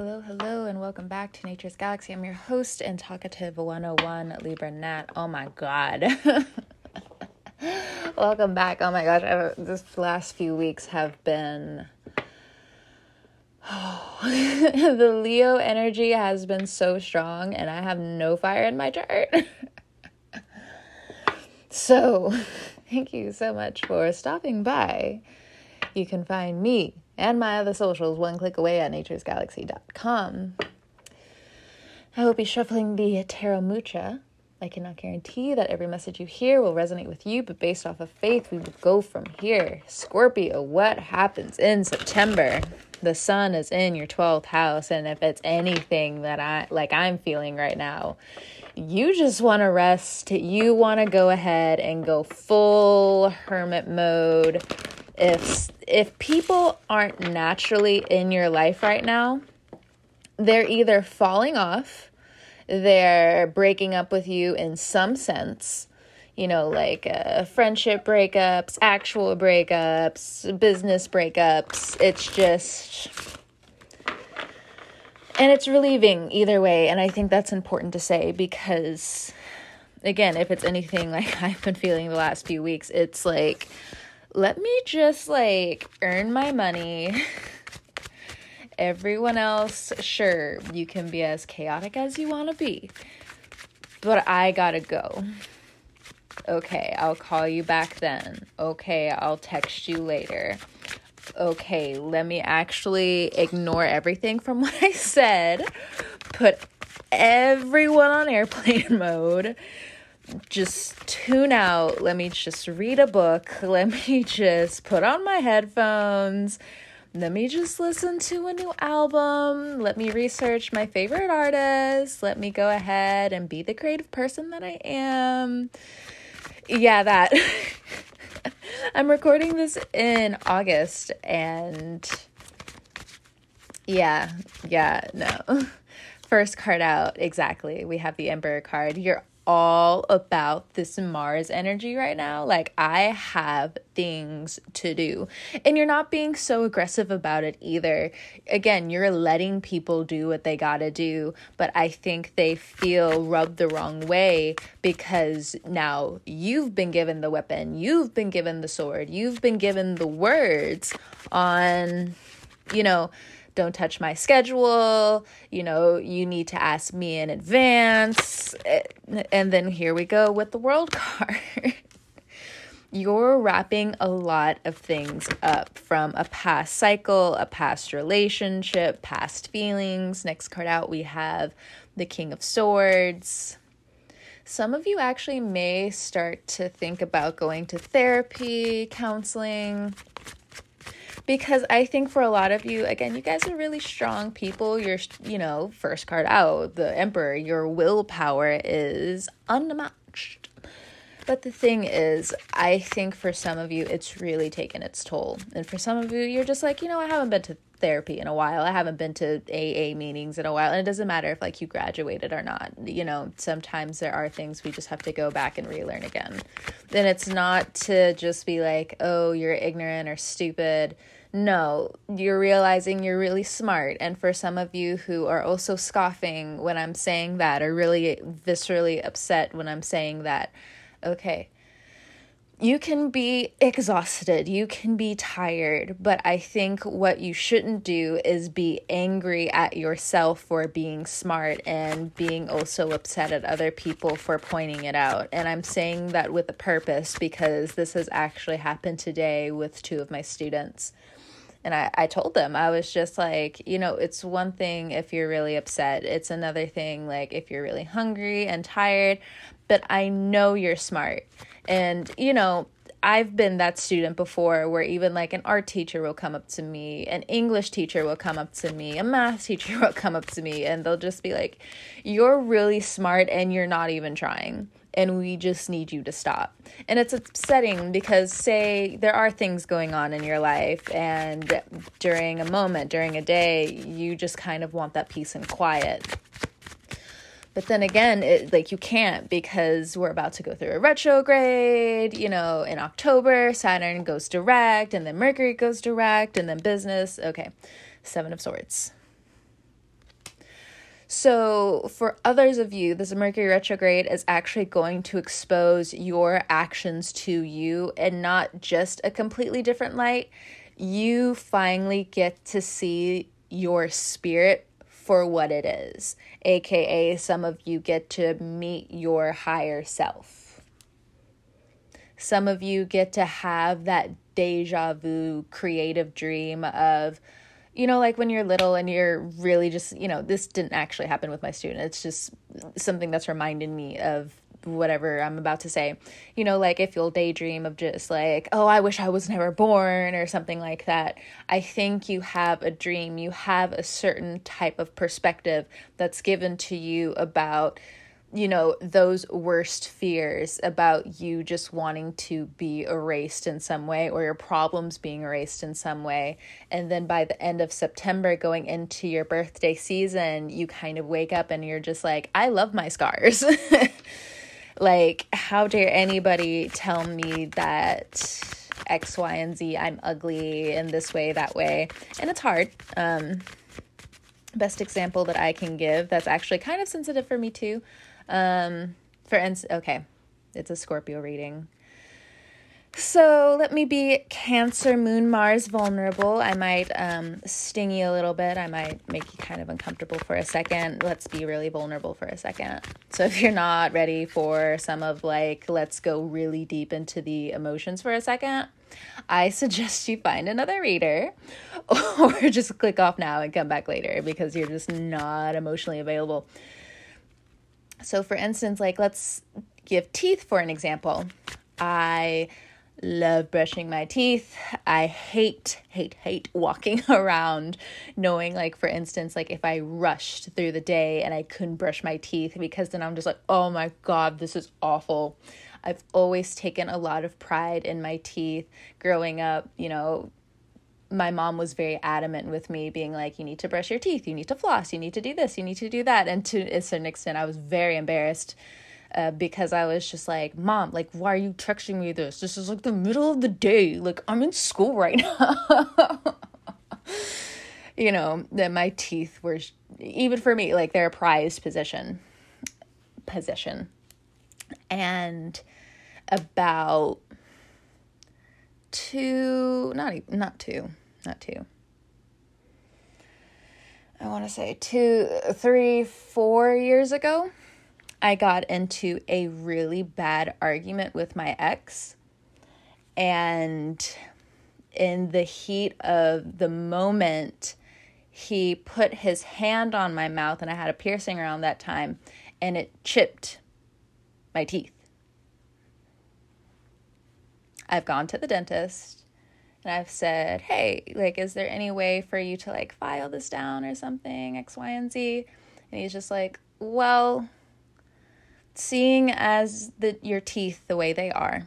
Hello, hello, and welcome back to Nature's Galaxy. I'm your host and talkative 101 Libra Nat. Oh my god. welcome back. Oh my gosh, I've, this last few weeks have been. The Leo energy has been so strong, and I have no fire in my chart. so, thank you so much for stopping by. You can find me and my other socials one click away at naturesgalaxy.com. I will be shuffling the Tarot Mucha. I cannot guarantee that every message you hear will resonate with you, but based off of faith, we will go from here. Scorpio, what happens in September? The sun is in your 12th house, and if it's anything that I like I'm feeling right now, you just want to rest. You want to go ahead and go full hermit mode if if people aren't naturally in your life right now, they're either falling off, they're breaking up with you in some sense, you know, like uh, friendship breakups, actual breakups, business breakups. It's just. And it's relieving either way. And I think that's important to say because, again, if it's anything like I've been feeling the last few weeks, it's like let me just like earn my money. Everyone else, sure, you can be as chaotic as you want to be, but I gotta go. Okay, I'll call you back then. Okay, I'll text you later. Okay, let me actually ignore everything from what I said, put everyone on airplane mode just tune out. Let me just read a book. Let me just put on my headphones. Let me just listen to a new album. Let me research my favorite artists. Let me go ahead and be the creative person that I am. Yeah, that. I'm recording this in August and yeah, yeah, no. First card out, exactly. We have the Emperor card. You're all about this Mars energy right now. Like, I have things to do. And you're not being so aggressive about it either. Again, you're letting people do what they gotta do, but I think they feel rubbed the wrong way because now you've been given the weapon, you've been given the sword, you've been given the words on, you know, don't touch my schedule, you know, you need to ask me in advance. Eh, and then here we go with the world card. You're wrapping a lot of things up from a past cycle, a past relationship, past feelings. Next card out, we have the King of Swords. Some of you actually may start to think about going to therapy, counseling, because I think for a lot of you, again, you guys are really strong people. You're, you know, first card out, the Emperor, your willpower is unmatched. But the thing is, I think for some of you, it's really taken its toll. And for some of you, you're just like, you know, I haven't been to therapy in a while. I haven't been to AA meetings in a while. And it doesn't matter if like you graduated or not. You know, sometimes there are things we just have to go back and relearn again. Then it's not to just be like, oh, you're ignorant or stupid no, you're realizing you're really smart. And for some of you who are also scoffing when I'm saying that, or really viscerally upset when I'm saying that, okay, you can be exhausted, you can be tired, but I think what you shouldn't do is be angry at yourself for being smart and being also upset at other people for pointing it out. And I'm saying that with a purpose because this has actually happened today with two of my students. And I, I told them, I was just like, you know, it's one thing if you're really upset, it's another thing like if you're really hungry and tired, but I know you're smart. And, you know, I've been that student before where even like an art teacher will come up to me, an English teacher will come up to me, a math teacher will come up to me, and they'll just be like, You're really smart and you're not even trying and we just need you to stop. And it's upsetting because, say, there are things going on in your life, and during a moment, during a day, you just kind of want that peace and quiet. But then again, it, like you can't because we're about to go through a retrograde. You know, in October, Saturn goes direct, and then Mercury goes direct, and then business. Okay, Seven of Swords. So, for others of you, this Mercury retrograde is actually going to expose your actions to you and not just a completely different light. You finally get to see your spirit for what it is, aka, some of you get to meet your higher self. Some of you get to have that deja vu creative dream of, you know, like when you're little and you're really just, you know, this didn't actually happen with my student. It's just something that's reminding me of whatever I'm about to say. You know, like if you'll daydream of just like, oh, I wish I was never born or something like that. I think you have a dream, you have a certain type of perspective that's given to you about you know, those worst fears about you just wanting to be erased in some way or your problems being erased in some way. And then by the end of September, going into your birthday season, you kind of wake up and you're just like, I love my scars. like, how dare anybody tell me that X, Y, and Z, I'm ugly in this way, that way. And it's hard. Um, best example that I can give that's actually kind of sensitive for me too um, for instance, okay, it's a Scorpio reading. So let me be Cancer, Moon, Mars, vulnerable. I might um, sting you a little bit. I might make you kind of uncomfortable for a second. Let's be really vulnerable for a second. So if you're not ready for some of like, let's go really deep into the emotions for a second, I suggest you find another reader or just click off now and come back later because you're just not emotionally available. So, for instance, like let's give teeth for an example. I love brushing my teeth. I hate, hate, hate walking around knowing, like, for instance, like if I rushed through the day and I couldn't brush my teeth because then I'm just like, oh my God, this is awful. I've always taken a lot of pride in my teeth growing up, you know, my mom was very adamant with me being like you need to brush your teeth. You need to floss. You need to do this. You need to do that. And to a certain extent i was very embarrassed uh, because i was just like mom like why are you texting me this? This is like the middle of the day. Like i'm in school right now. You know that my teeth were even for me like they're a prized position position. And about two, not not two, not two. I want to say two, three, four years ago, I got into a really bad argument with my ex. And in the heat of the moment, he put his hand on my mouth, and I had a piercing around that time, and it chipped my teeth. I've gone to the dentist and I've said, hey, like, is there any way for you to like file this down or something, X, Y, and Z? And he's just like, well, seeing as the your teeth the way they are,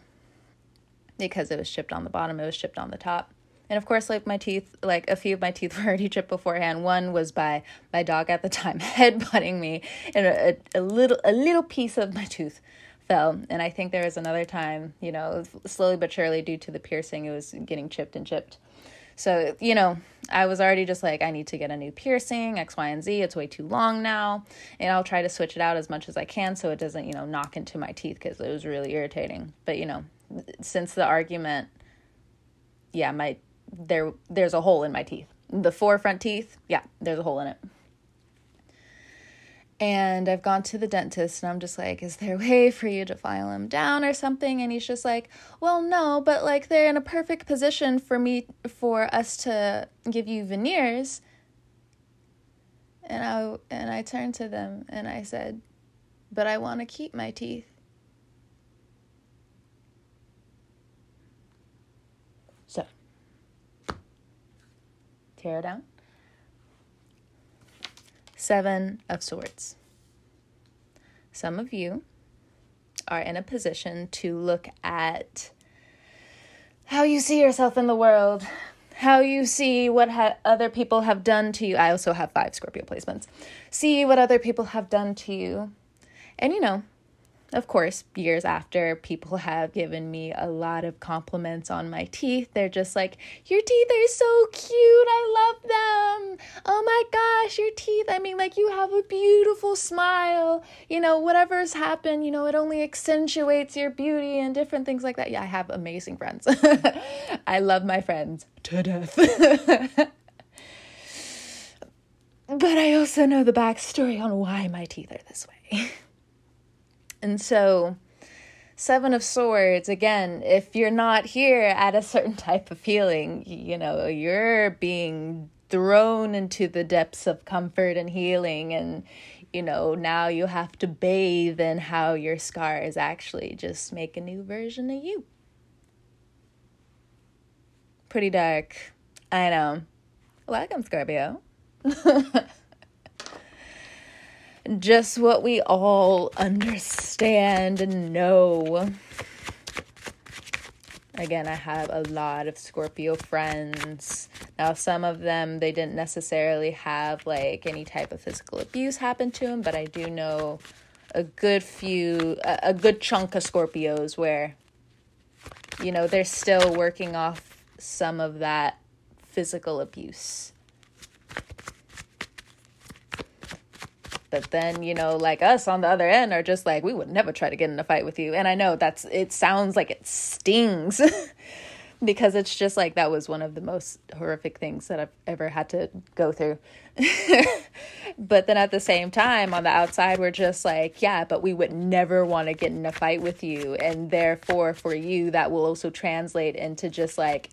because it was chipped on the bottom, it was chipped on the top. And of course, like my teeth, like a few of my teeth were already chipped beforehand. One was by my dog at the time headbutting me, and a, a little a little piece of my tooth And I think there was another time, you know, slowly but surely, due to the piercing, it was getting chipped and chipped. So, you know, I was already just like, I need to get a new piercing, X, Y, and Z. It's way too long now. And I'll try to switch it out as much as I can so it doesn't, you know, knock into my teeth because it was really irritating. But, you know, since the argument, yeah, my there there's a hole in my teeth. The four front teeth, yeah, there's a hole in it. And I've gone to the dentist and I'm just like, is there a way for you to file them down or something? And he's just like, well, no, but like they're in a perfect position for me, for us to give you veneers. And I, and I turned to them and I said, but I want to keep my teeth. So, tear it down. Seven of Swords. Some of you are in a position to look at how you see yourself in the world, how you see what ha- other people have done to you. I also have five Scorpio placements. See what other people have done to you. And you know, of course, years after, people have given me a lot of compliments on my teeth. They're just like, Your teeth are so cute. I love them. Oh my gosh, your teeth. I mean, like, you have a beautiful smile. You know, whatever's happened, you know, it only accentuates your beauty and different things like that. Yeah, I have amazing friends. I love my friends to death. but I also know the backstory on why my teeth are this way. And so, Seven of Swords, again, if you're not here at a certain type of feeling, you know, you're being thrown into the depths of comfort and healing. And, you know, now you have to bathe in how your scars actually just make a new version of you. Pretty dark. I know. Welcome, Scorpio. just what we all understand and know. Again, I have a lot of Scorpio friends. Now, some of them, they didn't necessarily have like any type of physical abuse happen to them, but I do know a good few, a, good chunk of Scorpios where, you know, they're still working off some of that physical abuse. But then, you know, like us on the other end are just like, we would never try to get in a fight with you. And I know that's, it sounds like it stings because it's just like that was one of the most horrific things that I've ever had to go through. but then at the same time, on the outside, we're just like, yeah, but we would never want to get in a fight with you. And therefore, for you, that will also translate into just like,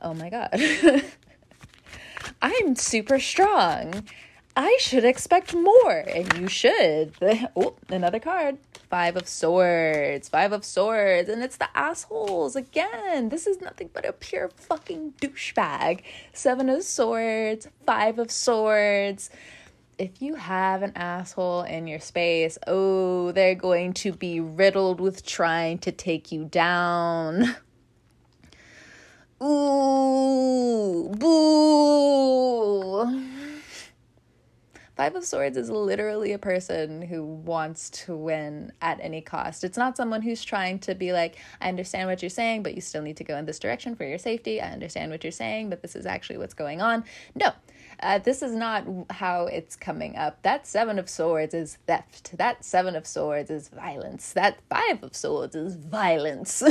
oh my God. I'm super strong. I should expect more, and you should. oh, another card. Five of Swords. Five of Swords. And it's the assholes again. This is nothing but a pure fucking douchebag. Seven of Swords. Five of Swords. If you have an asshole in your space, oh, they're going to be riddled with trying to take you down. Ooh, boo. Five of Swords is literally a person who wants to win at any cost. It's not someone who's trying to be like, I understand what you're saying, but you still need to go in this direction for your safety. I understand what you're saying, but this is actually what's going on. No, uh, this is not how it's coming up. That Seven of Swords is theft. That Seven of Swords is violence. That Five of Swords is violence.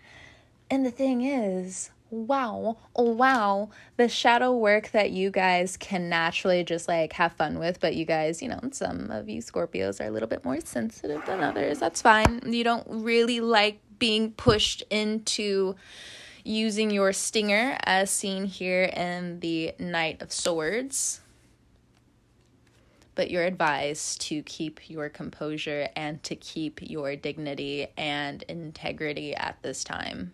and the thing is, wow, oh, wow, the shadow work that you guys can naturally just like have fun with. But you guys, you know, some of you Scorpios are a little bit more sensitive than others. That's fine. You don't really like being pushed into using your stinger as seen here in the Knight of Swords. But you're advised to keep your composure and to keep your dignity and integrity at this time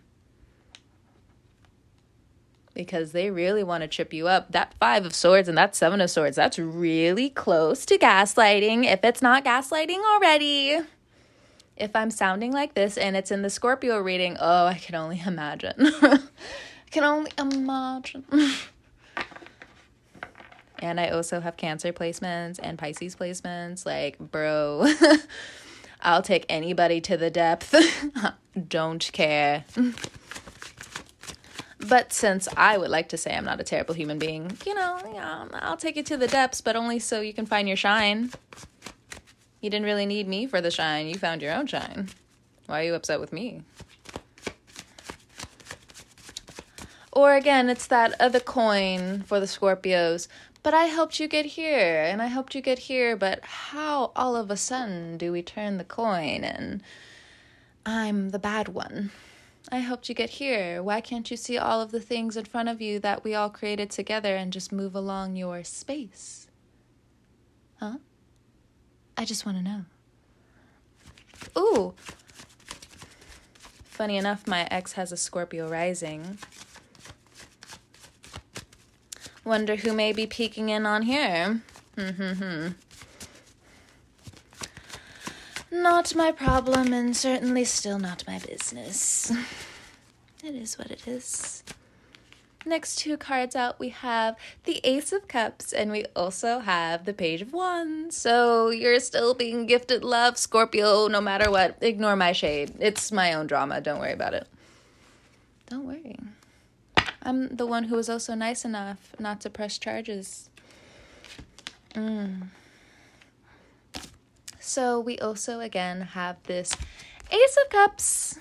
because they really want to trip you up. That five of swords and that seven of swords, that's really close to gaslighting if it's not gaslighting already. If I'm sounding like this and it's in the Scorpio reading, oh, I can only imagine. I can only imagine. and I also have Cancer placements and Pisces placements. Like, bro, I'll take anybody to the depth. Don't care. But since I would like to say I'm not a terrible human being, you know, yeah, I'll take you to the depths, but only so you can find your shine. You didn't really need me for the shine. You found your own shine. Why are you upset with me? Or again, it's that other coin for the Scorpios. But I helped you get here, and I helped you get here, but how all of a sudden do we turn the coin and I'm the bad one? I helped you get here. Why can't you see all of the things in front of you that we all created together and just move along your space? Huh? I just want to know. Ooh. Funny enough, my ex has a Scorpio rising. Wonder who may be peeking in on here. Hmm, hmm, hmm. Not my problem, and certainly still not my business. It is what it is. next two cards out, we have the Ace of Cups and we also have the Page of Wands. So you're still being gifted love, Scorpio, no matter what. Ignore my shade. It's my own drama. Don't worry about it. Don't worry. I'm the one who was also nice enough not to press charges. Mm. So we also again have this Ace of Cups.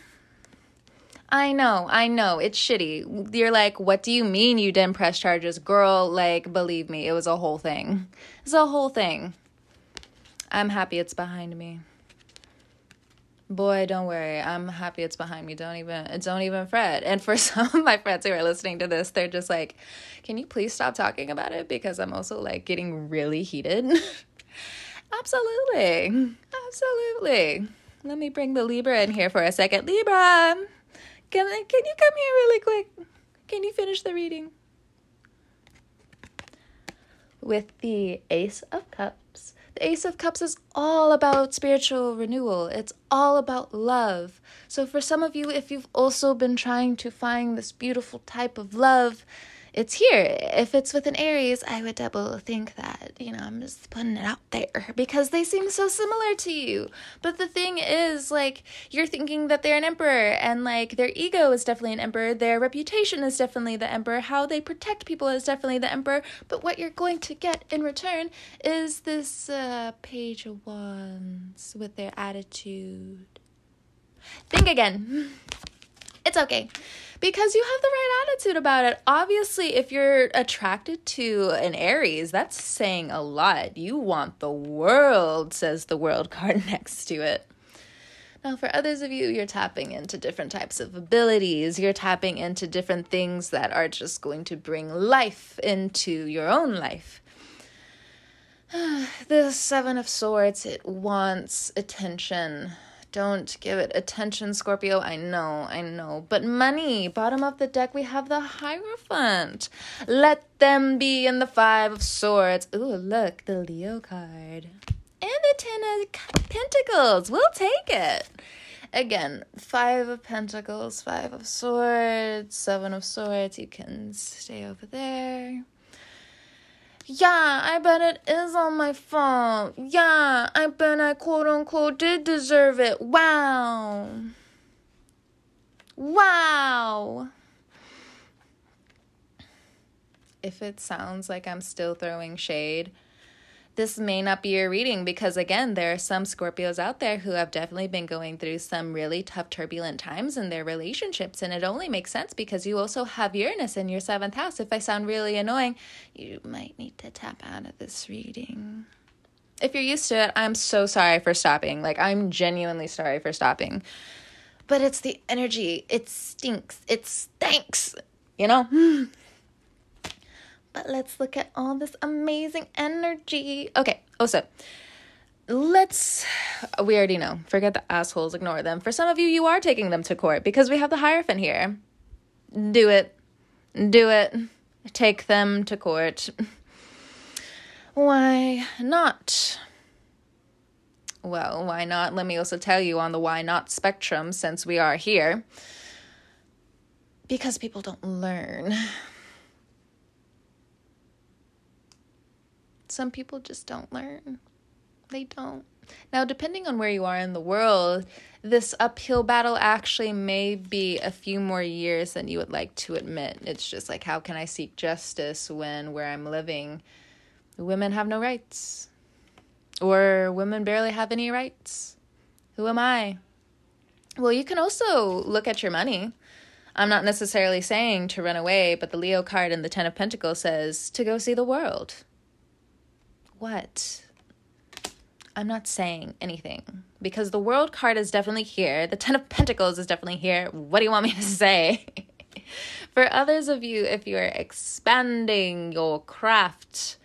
I know, I know, it's shitty. You're like, what do you mean you didn't press charges? Girl, like, believe me, it was a whole thing. It's a whole thing. I'm happy it's behind me. Boy, don't worry. I'm happy it's behind me. Don't even don't even fret. And for some of my friends who are listening to this, they're just like, "Can you please stop talking about it because I'm also like getting really heated." Absolutely. Absolutely. Let me bring the Libra in here for a second. Libra, can can you come here really quick? Can you finish the reading? With the Ace of Cups the Ace of Cups is all about spiritual renewal. It's all about love. So, for some of you, if you've also been trying to find this beautiful type of love, it's here. If it's with an Aries, I would double think that. You know, I'm just putting it out there because they seem so similar to you. But the thing is, like, you're thinking that they're an emperor, and like their ego is definitely an emperor, their reputation is definitely the emperor, how they protect people is definitely the emperor. But what you're going to get in return is this uh, page of wands with their attitude. Think again. It's okay because you have the right attitude about it. Obviously, if you're attracted to an Aries, that's saying a lot. You want the world, says the world card next to it. Now, for others of you, you're tapping into different types of abilities. You're tapping into different things that are just going to bring life into your own life. the Seven of Swords, it wants attention don't give it attention, Scorpio. I know, I know. But money, bottom of the deck, we have the Hierophant. Let them be in the Five of Swords. Ooh, look, the Leo card. And the Ten of Pentacles. We'll take it. Again, Five of Pentacles, Five of Swords, Seven of Swords. You can stay over there. Yeah, I bet it is on my fault. Yeah, I bet I quote unquote did deserve it. Wow. Wow. If it sounds like I'm still throwing shade, this may not be your reading because, again, there are some Scorpios out there who have definitely been going through some really tough, turbulent times in their relationships. And it only makes sense because you also have Uranus in your seventh house. If I sound really annoying, you might need to tap out of this reading. If you're used to it, I'm so sorry for stopping. Like, I'm genuinely sorry for stopping. But it's the energy. It stinks. It stinks. You know? But let's look at all this amazing energy. Okay, also, let's. We already know. Forget the assholes, ignore them. For some of you, you are taking them to court because we have the Hierophant here. Do it. Do it. Take them to court. Why not? Well, why not? Let me also tell you on the why not spectrum since we are here. Because people don't learn. Some people just don't learn. They don't. Now, depending on where you are in the world, this uphill battle actually may be a few more years than you would like to admit. It's just like, how can I seek justice when where I'm living, women have no rights? Or women barely have any rights? Who am I? Well, you can also look at your money. I'm not necessarily saying to run away, but the Leo card in the Ten of Pentacles says to go see the world what? I'm not saying anything because the world card is definitely here. The 10 of Pentacles is definitely here. What do you want me to say? For others of you, if you're expanding your craft,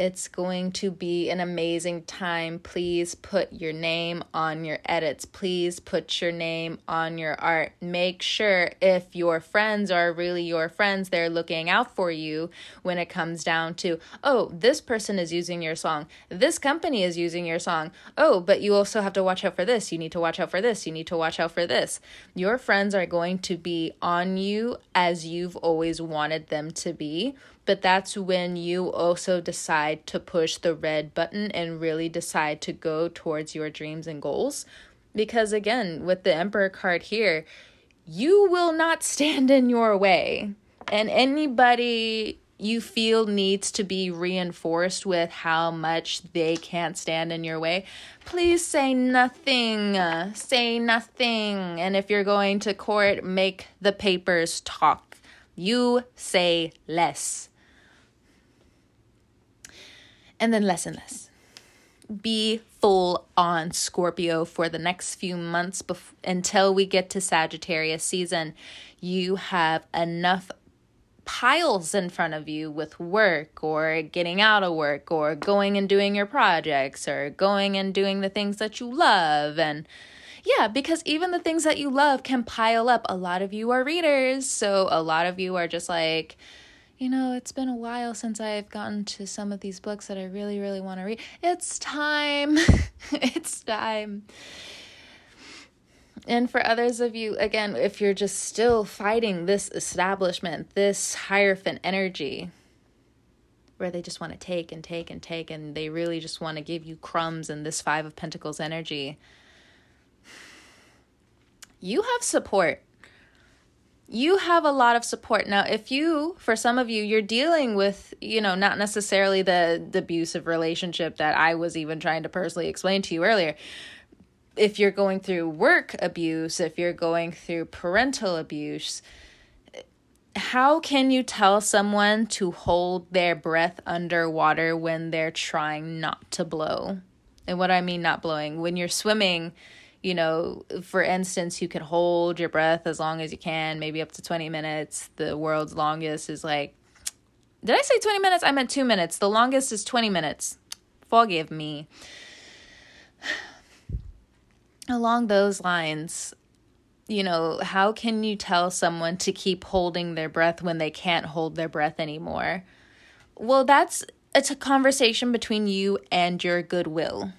It's going to be an amazing time. Please put your name on your edits. Please put your name on your art. Make sure if your friends are really your friends, they're looking out for you when it comes down to, oh, this person is using your song. This company is using your song. Oh, but you also have to watch out for this. You need to watch out for this. You need to watch out for this. Your friends are going to be on you as you've always wanted them to be but that's when you also decide to push the red button and really decide to go towards your dreams and goals. Because again, with the Emperor card here, you will not stand in your way. And anybody you feel needs to be reinforced with how much they can't stand in your way, please say nothing. Say nothing. And if you're going to court, make the papers talk. You say less and then less and less. Be full on Scorpio for the next few months bef- until we get to Sagittarius season. You have enough piles in front of you with work or getting out of work or going and doing your projects or going and doing the things that you love and yeah, because even the things that you love can pile up. A lot of you are readers, so a lot of you are just like you know, it's been a while since I've gotten to some of these books that I really, really want to read. It's time. it's time. And for others of you, again, if you're just still fighting this establishment, this Hierophant energy, where they just want to take and take and take, and they really just want to give you crumbs and this Five of Pentacles energy, you have support you have a lot of support. Now if you for some of you you're dealing with you know not necessarily the, the abusive relationship that i was even trying to personally explain to you earlier if you're going through work abuse if you're going through parental abuse how can you tell someone to hold their breath underwater when they're trying not to blow? And what i mean not blowing when you're swimming you know, for instance, you can hold your breath as long as you can, maybe up to 20 minutes. The world's longest is like, did I say 20 minutes? I meant two minutes. The longest is 20 minutes. Forgive me. Along those lines, you know, how can you tell someone to keep holding their breath when they can't hold their breath anymore? Well, that's it's a conversation between you and your goodwill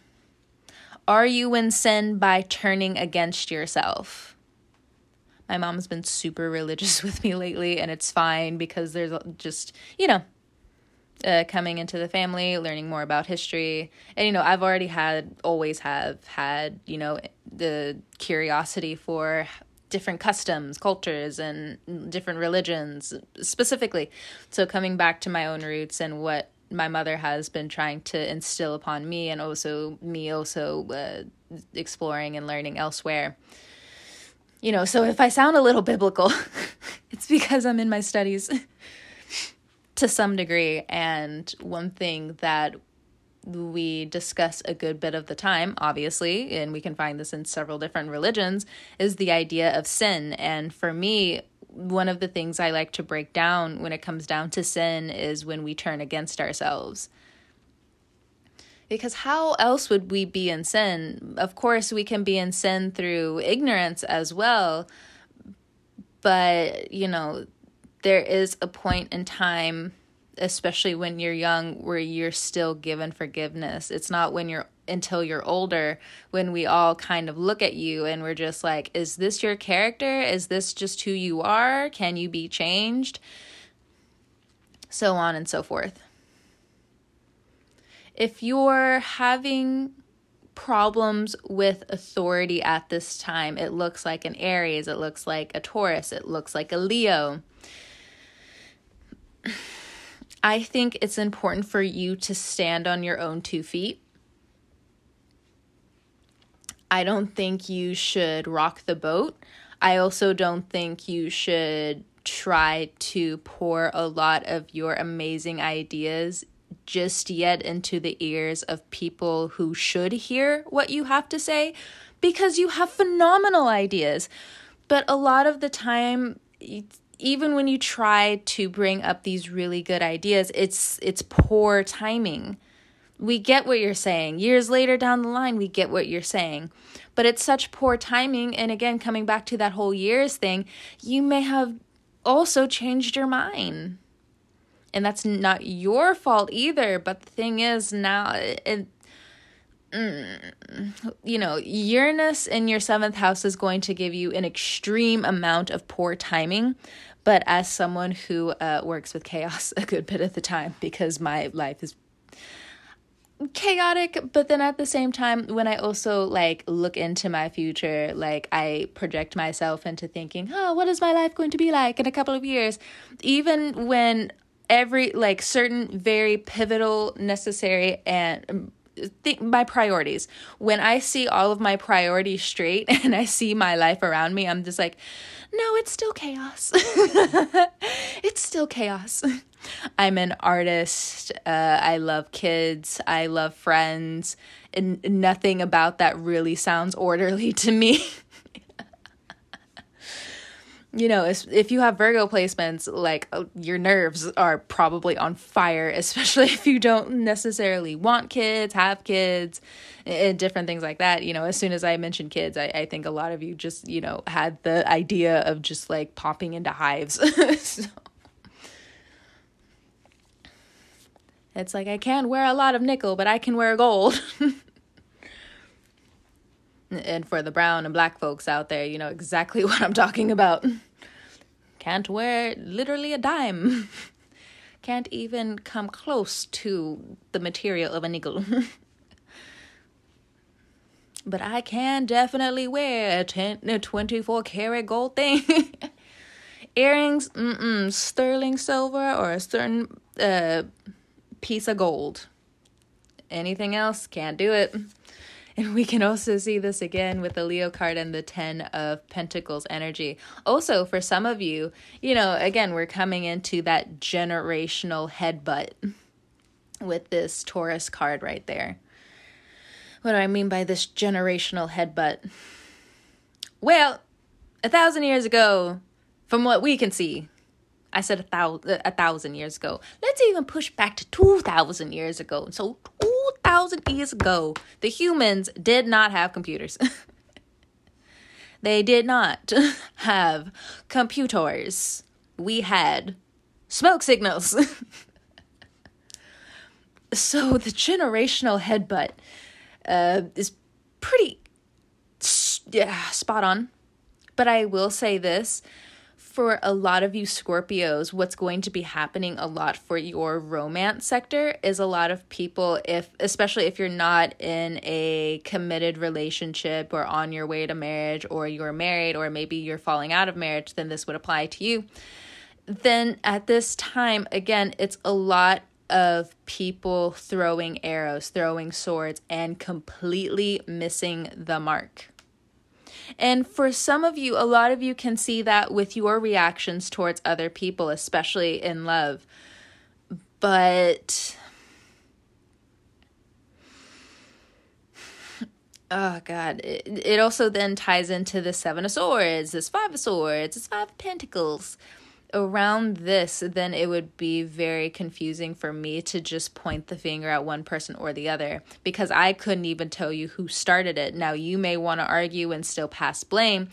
are you in sin by turning against yourself? My mom's been super religious with me lately, and it's fine because there's just, you know, uh, coming into the family, learning more about history. And, you know, I've already had, always have had, you know, the curiosity for different customs, cultures, and different religions specifically. So, coming back to my own roots and what my mother has been trying to instill upon me and also me also uh, exploring and learning elsewhere. You know so if i sound a little biblical it's because i'm in my studies to some degree. And one thing that we discuss a good bit of the time, obviously, and we can find this in several different religions, is the idea of sin. And for me, one of the things I like to break down when it comes down to sin is when we turn against ourselves. Because how else would we be in sin? Of course, we can be in sin through ignorance as well. But, you know, there is a point in time, especially when you're young, where you're still given forgiveness. It's not when you're until you're older when we all kind of look at you and we're just like, is this your character? Is this just who you are? Can you be changed? So on and so forth. If you're having problems with authority at this time, it looks like an Aries, it looks like a Taurus, it looks like a Leo. I think it's important for you to stand on your own two feet I don't think you should rock the boat. I also don't think you should try to pour a lot of your amazing ideas just yet into the ears of people who should hear what you have to say because you have phenomenal ideas. But a lot of the time, even when you try to bring up these really good ideas, it's it's poor timing. We get what you're saying. Years later down the line, we get what you're saying. But it's such poor timing. And again, coming back to that whole years thing, you may have also changed your mind. And that's not your fault either. But the thing is, now it, mm, you know, Uranus in your seventh house is going to give you an extreme amount of poor timing. But as someone who uh, works with chaos a good bit of the time, because my life is chaotic but then at the same time when i also like look into my future like i project myself into thinking oh what is my life going to be like in a couple of years even when every like certain very pivotal necessary and think my priorities. When I see all of my priorities straight and I see my life around me, I'm just like, no, it's still chaos. it's still chaos. I'm an artist. Uh, I love kids. I love friends. And nothing about that really sounds orderly to me. you know, if you have Virgo placements, like uh, your nerves are probably on fire, especially if you don't necessarily want kids, have kids, and different things like that. You know, as soon as I mentioned kids, I, I think a lot of you just, you know, had the idea of just like popping into hives. so. It's like I can't wear a lot of nickel, but I can wear gold. and for the brown and black folks out there, you know exactly what I'm talking about. Can't wear literally a dime. Can't even come close to the material of a nickel. but I can definitely wear a, 10, a 24 karat gold thing. Earrings, mm-mm, sterling silver or a certain uh, piece of gold. Anything else, can't do it. And we can also see this again with the Leo card and the 10 of Pentacles energy. Also, for some of you, you know, again, we're coming into that generational headbutt with this Taurus card right there. What do I mean by this generational headbutt? Well, a thousand years ago, from what we can see, I said a thousand, a thousand years ago. Let's even push back to 2,000 years ago. So, 2,000 years ago, the humans did not have computers. they did not have computers. We had smoke signals. so, the generational headbutt uh, is pretty yeah, spot on. But I will say this for a lot of you Scorpios, what's going to be happening a lot for your romance sector is a lot of people, if especially if you're not in a committed relationship or on your way to marriage, or you're married, or maybe you're falling out of marriage, then this would apply to you. Then at this time, again, it's a lot of people throwing arrows, throwing swords, and completely missing the mark. And for some of you, a lot of you can see that with your reactions towards other people, especially in love. But oh god it, it also then ties into the seven of swords this five of swords this five of pentacles around this, then it would be very confusing for me to just point the finger at one person or the other because I couldn't even tell you who started it. Now, you may want to argue and still pass blame.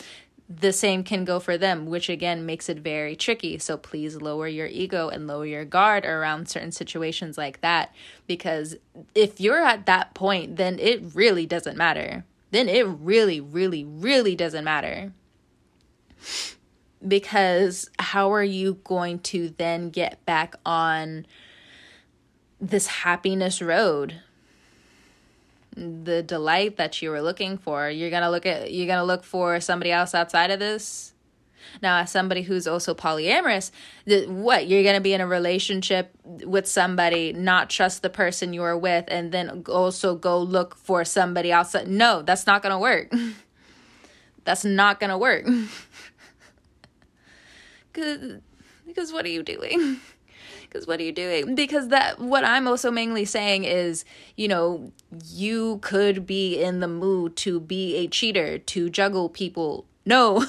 The same can go for them, which again makes it very tricky. So please lower your ego and lower your guard around certain situations like that because if you're at that point, then it really doesn't matter. Then it really, really, really doesn't matter because how are you going to then get back on this happiness road? The delight that you were looking for. You're gonna look at you're gonna look for somebody else outside of this? Now as somebody who's also polyamorous what? You're gonna be in a relationship with somebody not trust the person you are with and then also go look for somebody else no that's not gonna work. That's not gonna work Cause, because what are you doing? Because what are you doing? Because that what I'm also mainly saying is, you know, you could be in the mood to be a cheater, to juggle people. No.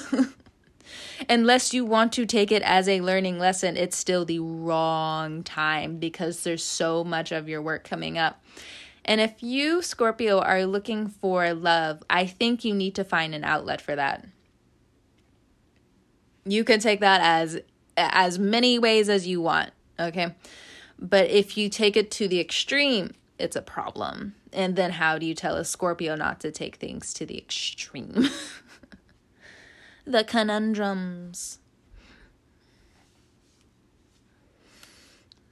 Unless you want to take it as a learning lesson, it's still the wrong time because there's so much of your work coming up. And if you, Scorpio, are looking for love, I think you need to find an outlet for that. You can take that as as many ways as you want, okay? But if you take it to the extreme, it's a problem. And then how do you tell a Scorpio not to take things to the extreme? the conundrums.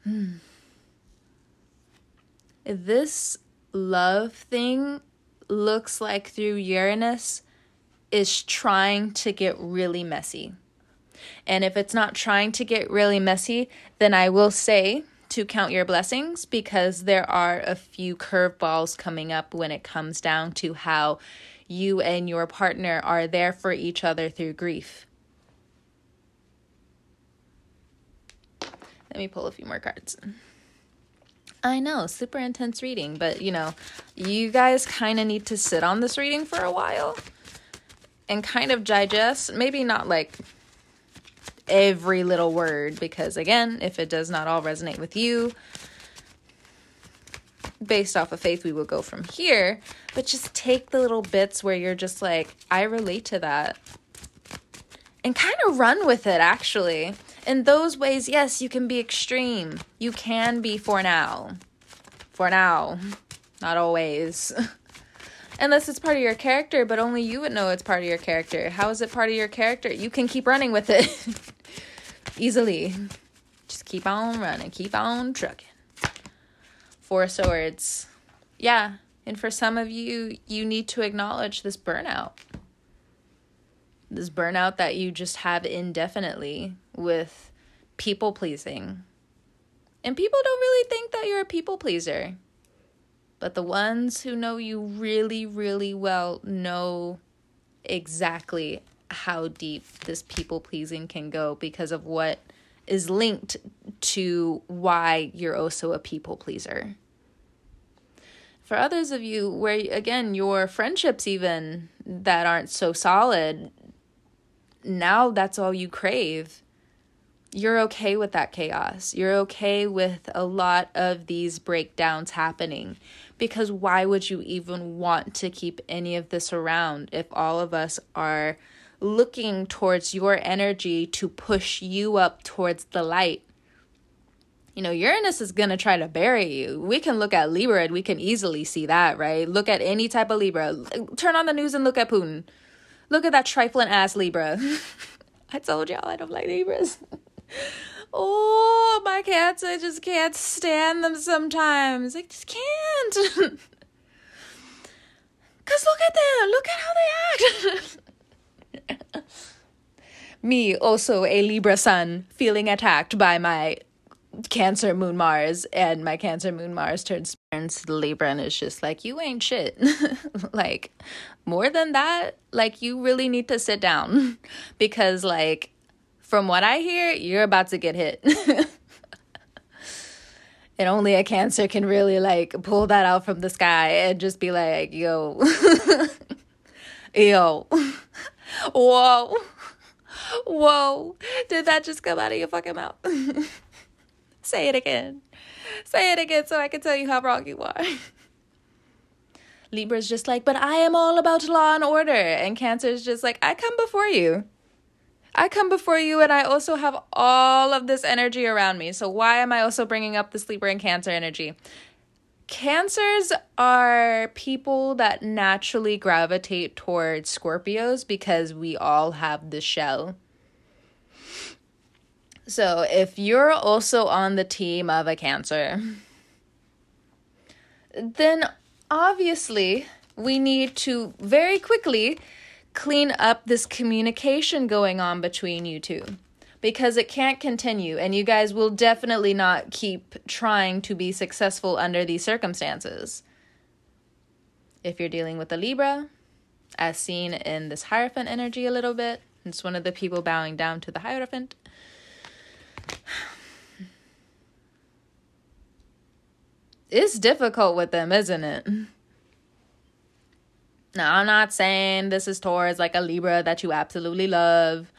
Hmm. This love thing looks like through Uranus is trying to get really messy. And if it's not trying to get really messy, then I will say to count your blessings because there are a few curveballs coming up when it comes down to how you and your partner are there for each other through grief. Let me pull a few more cards. I know, super intense reading, but you know, you guys kind of need to sit on this reading for a while and kind of digest, maybe not like every little word because again, if it does not all resonate with you, based off of faith, we will go from here. But just take the little bits where you're just like, I relate to that. And kind of run with it, actually. In those ways, yes, you can be extreme. You can be for now. For now. Not always. Unless it's part of your character, but only you would know it's part of your character. How is it part of your character? You can keep running with it easily. Just keep on running, keep on trucking. Four Swords. Yeah, and for some of you, you need to acknowledge this burnout. This burnout that you just have indefinitely with people pleasing. And people don't really think that you're a people pleaser. But the ones who know you really, really well know exactly how deep this people pleasing can go because of what is linked to why you're also a people pleaser. For others of you, where again, your friendships even that aren't so solid, now that's all you crave. You're okay with that chaos. You're okay with a lot of these breakdowns happening because why would you even want to keep any of this around if all of us are looking towards your energy to push you up towards the light. You know, Uranus is going to try to bury you. We can look at Libra and we can easily see that, right? Look at any type of Libra. Turn on the news and look at Putin. Look at that trifling ass Libra. I told y'all I don't like Libras. oh, my cats, I just can't stand them sometimes. I just can't. Because look at them. Look at how they act. Me, also a Libra sun, feeling attacked by my Cancer Moon Mars, and my Cancer Moon Mars turns turns Libra and is just like, you ain't shit. like, more than that, like, you really need to sit down because, like, from what I hear, you're about to get hit. and only a Cancer can really, like, pull that out from the sky and just be like, yo, yo. Whoa. Whoa. Did that just come out of your fucking mouth? Say it again. Say it again so I can tell you how wrong you are. Libra's just like, but I am all about law and order. And Cancer's just like, I come before you. I come before you and I also have all of this energy around me. So why am I also bringing up this Libra and Cancer energy? Cancers are people that naturally gravitate towards Scorpios because we all have the shell. So if you're also on the team of a Cancer, then obviously we need to very quickly clean up this communication going on between you two because it can't continue and you guys will definitely not keep trying to be successful under these circumstances. If you're dealing with a Libra, as seen in this Hierophant energy a little bit, it's one of the people bowing down to the Hierophant. It's difficult with them, isn't it? Now, I'm not saying this is towards like a Libra that you absolutely love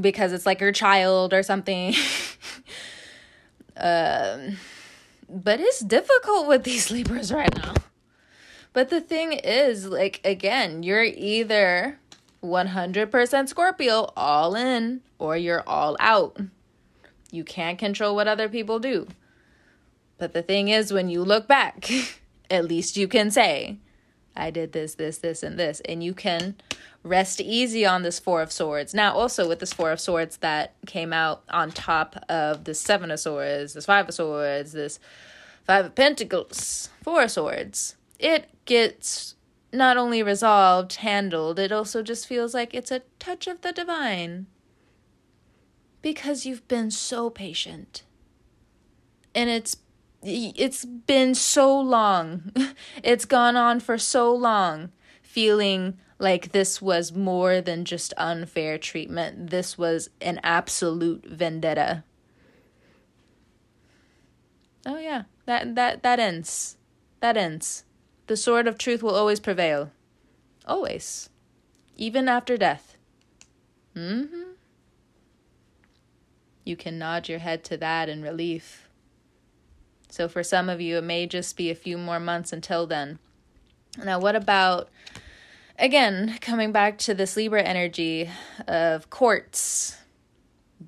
because it's like your child or something. um, but it's difficult with these Libras right now. But the thing is, like, again, you're either 100% Scorpio, all in, or you're all out. You can't control what other people do. But the thing is, when you look back, at least you can say, I did this, this, this, and this. And you can rest easy on this Four of Swords. Now, also with this Four of Swords that came out on top of the Seven of Swords, this Five of Swords, this Five of Pentacles, Four of Swords, it gets not only resolved, handled, it also just feels like it's a touch of the divine. Because you've been so patient. And it's it's been so long. It's gone on for so long feeling like this was more than just unfair treatment. This was an absolute vendetta. Oh yeah, that that that ends. That ends. The sword of truth will always prevail. Always. Even after death. Mhm. You can nod your head to that in relief. So for some of you it may just be a few more months until then. Now what about again, coming back to this Libra energy of courts,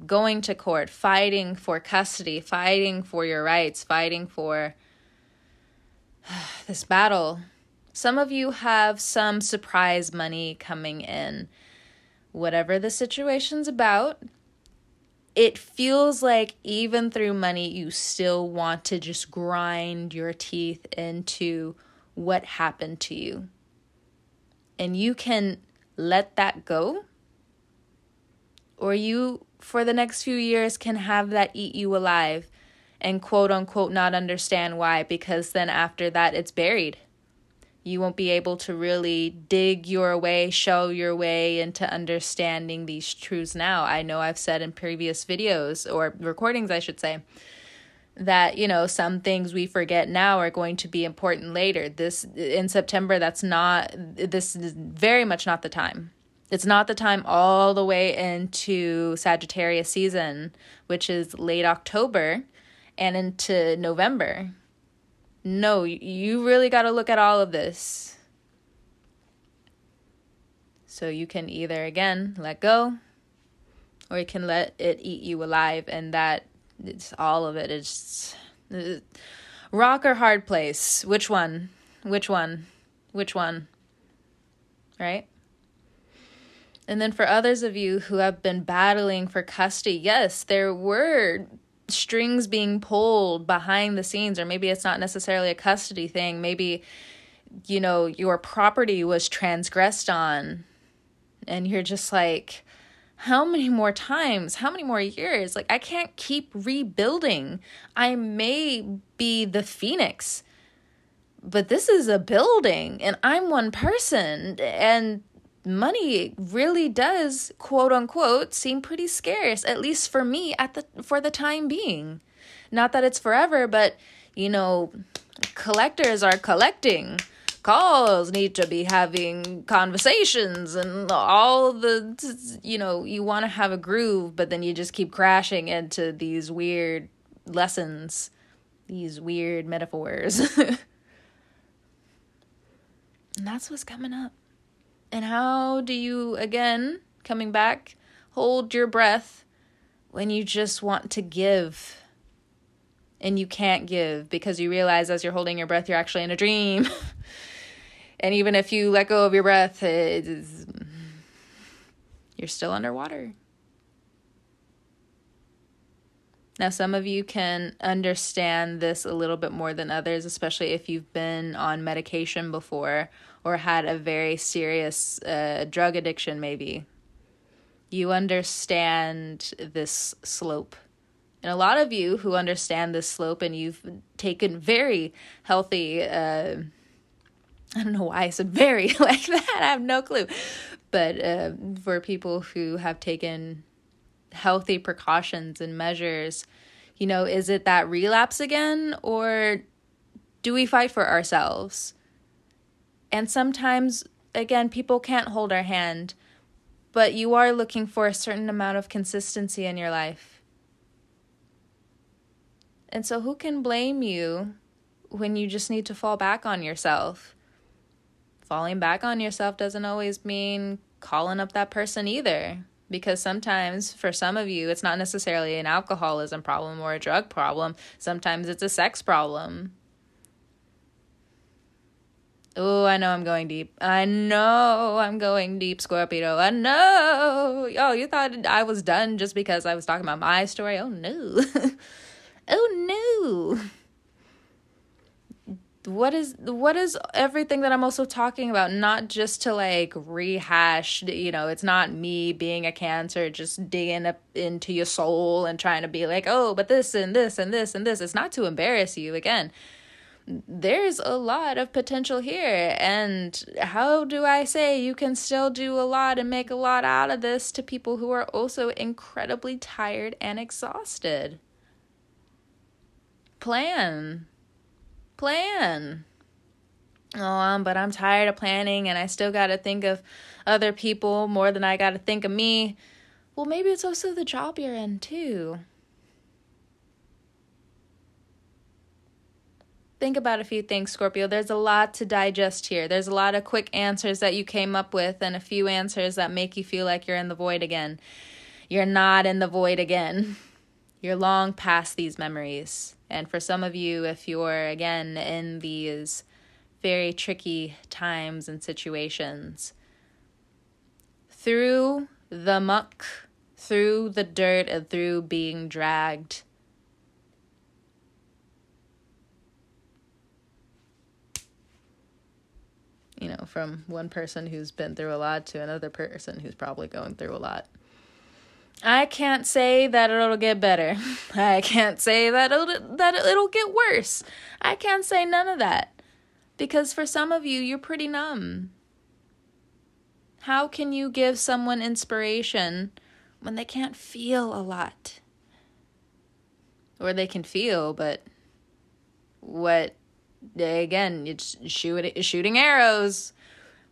going to court, fighting for custody, fighting for your rights, fighting for this battle. Some of you have some surprise money coming in. Whatever the situation's about, it feels like even through money, you still want to just grind your teeth into what happened to you and you can let that go, or you, for the next few years, can have that eat you alive and quote unquote not understand why, because then after that, it's buried. You won't be able to really dig your way, show your way into understanding these truths now. I know I've said in previous videos or recordings, I should say, that you know some things we forget now are going to be important later. This in september that's not this is very much not the time. It's not the time all the way into sagittarius season which is late october and into november. No you really got to look at all of this. So you can either again let go or you can let it eat you alive and that it's all of it. It's uh, rock or hard place. Which one? Which one? Which one? Right? And then for others of you who have been battling for custody, yes, there were strings being pulled behind the scenes, or maybe it's not necessarily a custody thing. Maybe, you know, your property was transgressed on, and you're just like, how many more times, how many more years? Like, I can't keep rebuilding. I may be the phoenix, but this is a building and I'm one person. And money really does, quote unquote, seem pretty scarce, at least for me at the for the time being. Not that it's forever, but you know, collectors are collecting calls need to be having conversations and all the you know you want to have a groove but then you just keep crashing into these weird lessons these weird metaphors. And that's what's coming up. And how do you again coming back hold your breath when you just want to give and you can't give because you realize as you're holding your breath you're actually in a dream And even if you let go of your breath, you're still underwater. Now, some of you can understand this a little bit more than others, especially if you've been on medication before or had a very serious uh, drug addiction, maybe. You understand this slope. And a lot of you who understand this slope and you've taken very healthy uh, I don't know why I said very like that. I have no clue. But uh, for people who have taken healthy precautions and measures, you know, is it that relapse again or do we fight for ourselves? And sometimes, again, people can't hold our hand, but you are looking for a certain amount of consistency in your life. And so, who can blame you when you just need to fall back on yourself? Falling back on yourself doesn't always mean calling up that person either. Because sometimes, for some of you, it's not necessarily an alcoholism problem or a drug problem. Sometimes it's a sex problem. Oh, I know I'm going deep. I know I'm going deep, Scorpio. I know. Oh, you thought I was done just because I was talking about my story? Oh, no. oh, no what is what is everything that I'm also talking about? Not just to like rehash you know it's not me being a cancer just digging up into your soul and trying to be like oh but this and this and this and this. It's not to embarrass you. Again there's a lot of potential here. And how do I say you can still do a lot and make a lot out of this to people who are also incredibly tired and exhausted? Plan plan. Oh, um, but I'm tired of planning and I still got to think of other people more than I got to think of me. Well, maybe it's also the job you're in, too. Think about a few things, Scorpio. There's a lot to digest here. There's a lot of quick answers that you came up with, and a few answers that make you feel like you're in the void again. You're not in the void again. You're long past these memories. And for some of you, if you're again in these very tricky times and situations, through the muck, through the dirt, and through being dragged, you know, from one person who's been through a lot to another person who's probably going through a lot. I can't say that it'll get better. I can't say that it'll, that it'll get worse. I can't say none of that. Because for some of you, you're pretty numb. How can you give someone inspiration when they can't feel a lot? Or they can feel, but what, again, it's shoot, shooting arrows,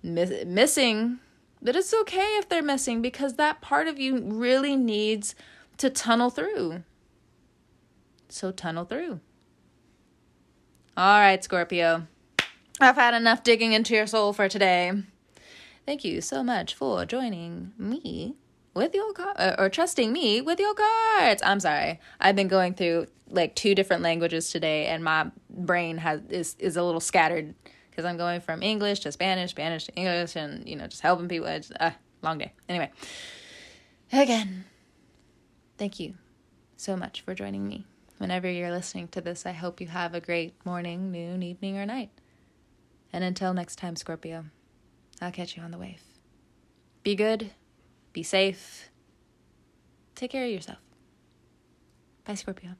miss, missing that it's okay if they're missing because that part of you really needs to tunnel through. So tunnel through. All right, Scorpio. I've had enough digging into your soul for today. Thank you so much for joining me with your card uh, or trusting me with your cards. I'm sorry. I've been going through like two different languages today and my brain has is is a little scattered because I'm going from English to Spanish, Spanish to English, and you know, just helping people. It's a uh, long day. Anyway, again, thank you so much for joining me. Whenever you're listening to this, I hope you have a great morning, noon, evening, or night. And until next time, Scorpio, I'll catch you on the wave. Be good, be safe, take care of yourself. Bye, Scorpio.